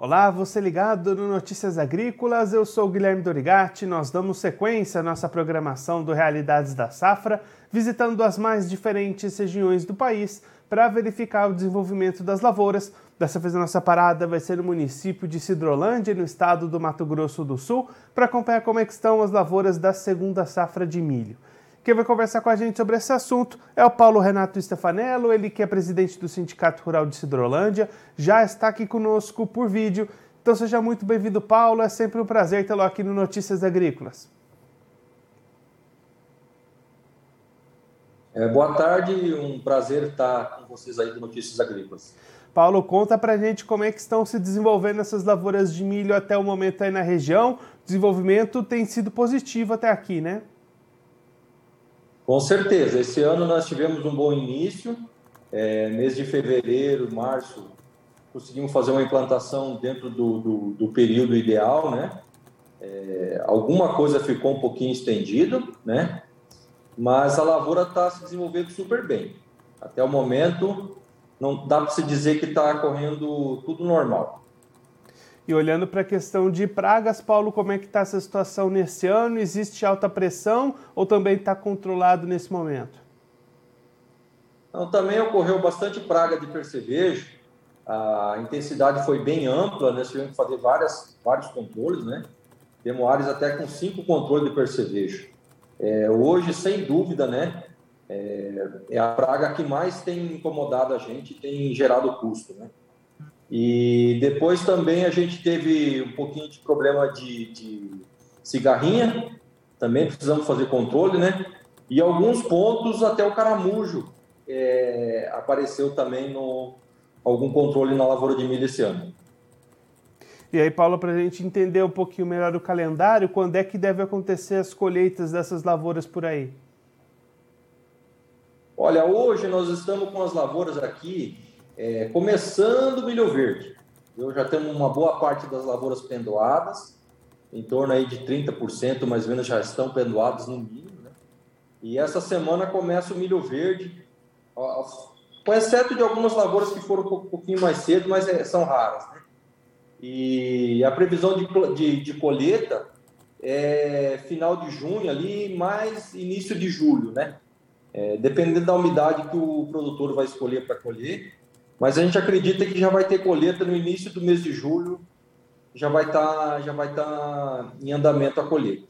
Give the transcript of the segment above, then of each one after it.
Olá, você ligado no Notícias Agrícolas, eu sou Guilherme Dorigatti. Nós damos sequência à nossa programação do Realidades da Safra, visitando as mais diferentes regiões do país para verificar o desenvolvimento das lavouras. Dessa vez a nossa parada vai ser no município de Cidrolândia, no estado do Mato Grosso do Sul, para acompanhar como é estão as lavouras da segunda safra de milho. Quem vai conversar com a gente sobre esse assunto é o Paulo Renato Stefanello, ele que é presidente do Sindicato Rural de Cidrolândia, já está aqui conosco por vídeo. Então seja muito bem-vindo, Paulo. É sempre um prazer tê-lo aqui no Notícias Agrícolas. É, boa tarde, um prazer estar com vocês aí do Notícias Agrícolas. Paulo, conta pra gente como é que estão se desenvolvendo essas lavouras de milho até o momento aí na região. O desenvolvimento tem sido positivo até aqui, né? Com certeza. Esse ano nós tivemos um bom início. É, mês de fevereiro, março, conseguimos fazer uma implantação dentro do, do, do período ideal, né? É, alguma coisa ficou um pouquinho estendido, né? Mas a lavoura está se desenvolvendo super bem. Até o momento, não dá para se dizer que está correndo tudo normal. E olhando para a questão de pragas, Paulo, como é que está essa situação nesse ano? Existe alta pressão ou também está controlado nesse momento? Não, também ocorreu bastante praga de percevejo. A intensidade foi bem ampla, né? tivemos que fazer várias, vários controles, né? Temos áreas até com cinco controles de percevejo. É, hoje, sem dúvida, né? É, é, a praga que mais tem incomodado a gente, tem gerado custo, né? E depois também a gente teve um pouquinho de problema de, de cigarrinha, também precisamos fazer controle, né? E alguns pontos até o caramujo é, apareceu também no algum controle na lavoura de milho esse ano. E aí, Paulo, para a gente entender um pouquinho melhor o calendário, quando é que deve acontecer as colheitas dessas lavouras por aí? Olha, hoje nós estamos com as lavouras aqui é, começando o milho verde. Eu já temos uma boa parte das lavouras pendoadas, em torno aí de 30% mais ou menos já estão pendoados no milho. Né? E essa semana começa o milho verde, com exceto de algumas lavouras que foram um pouquinho mais cedo, mas é, são raras. Né? E a previsão de, de, de colheita é final de junho ali, mais início de julho, né? É, dependendo da umidade que o produtor vai escolher para colher, mas a gente acredita que já vai ter colheita no início do mês de julho, já vai estar tá, já vai tá em andamento a colheita.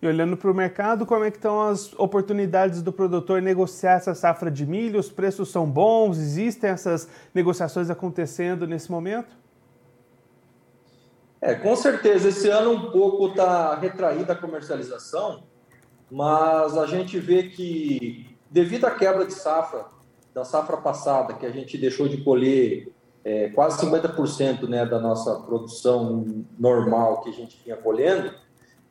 E olhando para o mercado, como é que estão as oportunidades do produtor negociar essa safra de milho? Os preços são bons? Existem essas negociações acontecendo nesse momento? É, com certeza. Esse ano um pouco está retraída a comercialização, mas a gente vê que, devido à quebra de safra da safra passada, que a gente deixou de colher é, quase 50% né, da nossa produção normal que a gente vinha colhendo,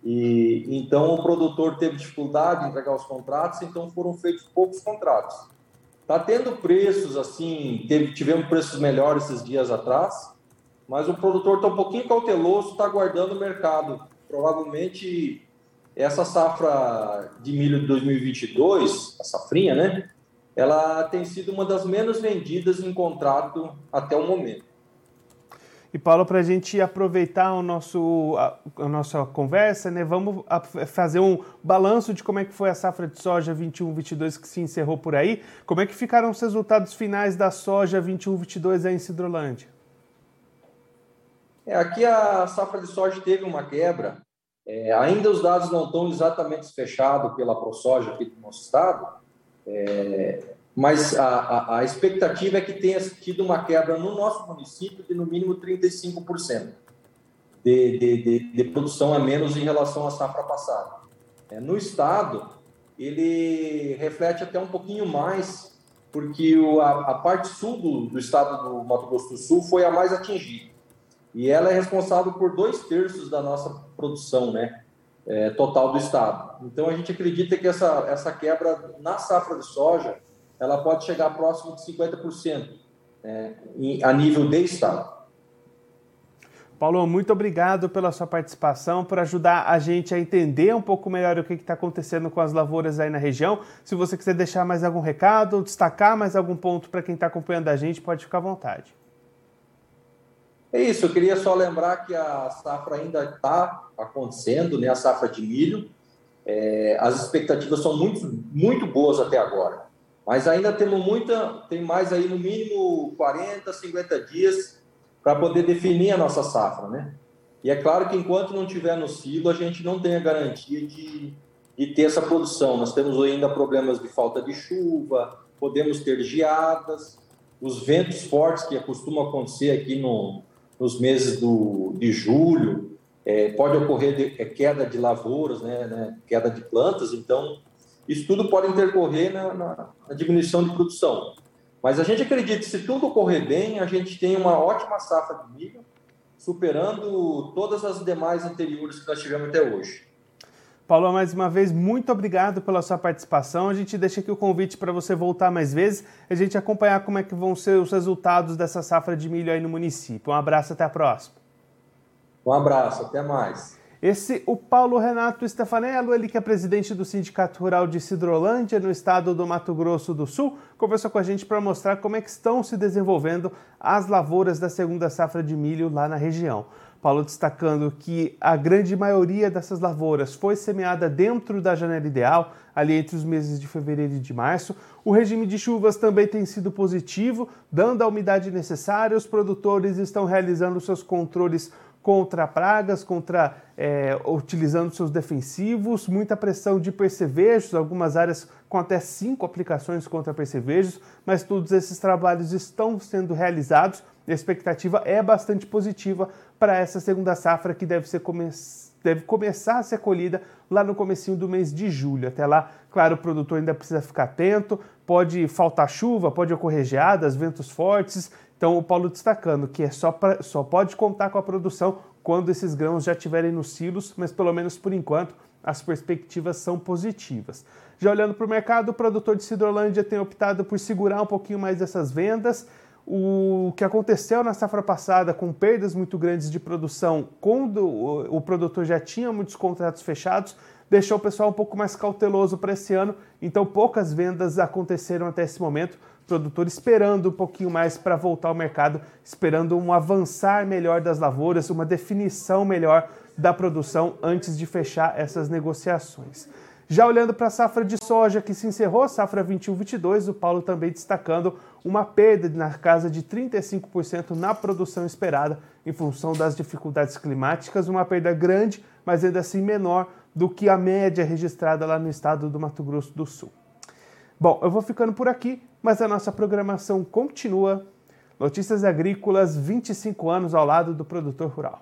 e então o produtor teve dificuldade em entregar os contratos, então foram feitos poucos contratos. Está tendo preços assim, teve, tivemos preços melhores esses dias atrás, mas o produtor está um pouquinho cauteloso, está aguardando o mercado. Provavelmente essa safra de milho de 2022, a safrinha, né? Ela tem sido uma das menos vendidas em contrato até o momento. E Paulo, para a gente aproveitar o nosso, a, a, nossa conversa, né, vamos fazer um balanço de como é que foi a safra de soja 21-22 que se encerrou por aí. Como é que ficaram os resultados finais da soja 21-22 aí em Cidrolândia? É, aqui a safra de soja teve uma quebra. É, ainda os dados não estão exatamente fechados pela ProSoja aqui do nosso estado, é, mas a, a, a, expectativa é que tenha tido uma quebra no nosso município de no mínimo 35% de, de, de, de produção a menos em relação à safra passada. É, no estado, ele reflete até um pouquinho mais, porque o, a, a, parte sul do, do estado do Mato Grosso do Sul foi a mais atingida. E ela é responsável por dois terços da nossa produção, né? é, total do estado. Então a gente acredita que essa, essa quebra na safra de soja ela pode chegar próximo de 50% é, em, a nível de estado. Paulo, muito obrigado pela sua participação, por ajudar a gente a entender um pouco melhor o que está acontecendo com as lavouras aí na região. Se você quiser deixar mais algum recado, destacar mais algum ponto para quem está acompanhando a gente, pode ficar à vontade. É isso, eu queria só lembrar que a safra ainda está acontecendo, né? a safra de milho. É, as expectativas são muito, muito boas até agora. Mas ainda temos muita, tem mais aí no mínimo 40, 50 dias para poder definir a nossa safra, né? E é claro que enquanto não tiver no silo, a gente não tem a garantia de, de ter essa produção. Nós temos ainda problemas de falta de chuva, podemos ter geadas, os ventos fortes que costumam acontecer aqui no, nos meses do, de julho, é, pode ocorrer de, é, queda de lavouras, né, né, queda de plantas, então isso tudo pode intercorrer na, na, na, diminuição de produção. Mas a gente acredita que se tudo ocorrer bem, a gente tem uma ótima safra de milho, superando todas as demais anteriores que nós tivemos até hoje. Paulo, mais uma vez, muito obrigado pela sua participação. A gente deixa aqui o convite para você voltar mais vezes, a gente acompanhar como é que vão ser os resultados dessa safra de milho aí no município. Um abraço, até a próxima. Um abraço, até mais. Esse, o Paulo Renato Stefanello, ele que é presidente do Sindicato Rural de Cidrolândia, no estado do Mato Grosso do Sul, conversou com a gente para mostrar como é que estão se desenvolvendo as lavouras da segunda safra de milho lá na região. Paulo destacando que a grande maioria dessas lavouras foi semeada dentro da janela ideal, ali entre os meses de fevereiro e de março. O regime de chuvas também tem sido positivo, dando a umidade necessária. Os produtores estão realizando seus controles contra pragas, contra é, utilizando seus defensivos, muita pressão de percevejos, algumas áreas com até cinco aplicações contra percevejos, mas todos esses trabalhos estão sendo realizados a expectativa é bastante positiva para essa segunda safra que deve, ser deve começar a ser colhida lá no comecinho do mês de julho. Até lá, claro, o produtor ainda precisa ficar atento, pode faltar chuva, pode ocorrer geadas, ventos fortes. Então, o Paulo destacando que é só, pra, só pode contar com a produção quando esses grãos já estiverem nos silos, mas pelo menos por enquanto as perspectivas são positivas. Já olhando para o mercado, o produtor de Cidrolândia tem optado por segurar um pouquinho mais essas vendas o que aconteceu na safra passada com perdas muito grandes de produção, quando o produtor já tinha muitos contratos fechados, deixou o pessoal um pouco mais cauteloso para esse ano, então poucas vendas aconteceram até esse momento. Produtor esperando um pouquinho mais para voltar ao mercado, esperando um avançar melhor das lavouras, uma definição melhor da produção antes de fechar essas negociações. Já olhando para a safra de soja que se encerrou, safra 21-22, o Paulo também destacando uma perda na casa de 35% na produção esperada em função das dificuldades climáticas, uma perda grande, mas ainda assim menor do que a média registrada lá no estado do Mato Grosso do Sul. Bom, eu vou ficando por aqui, mas a nossa programação continua. Notícias Agrícolas, 25 anos ao lado do produtor rural.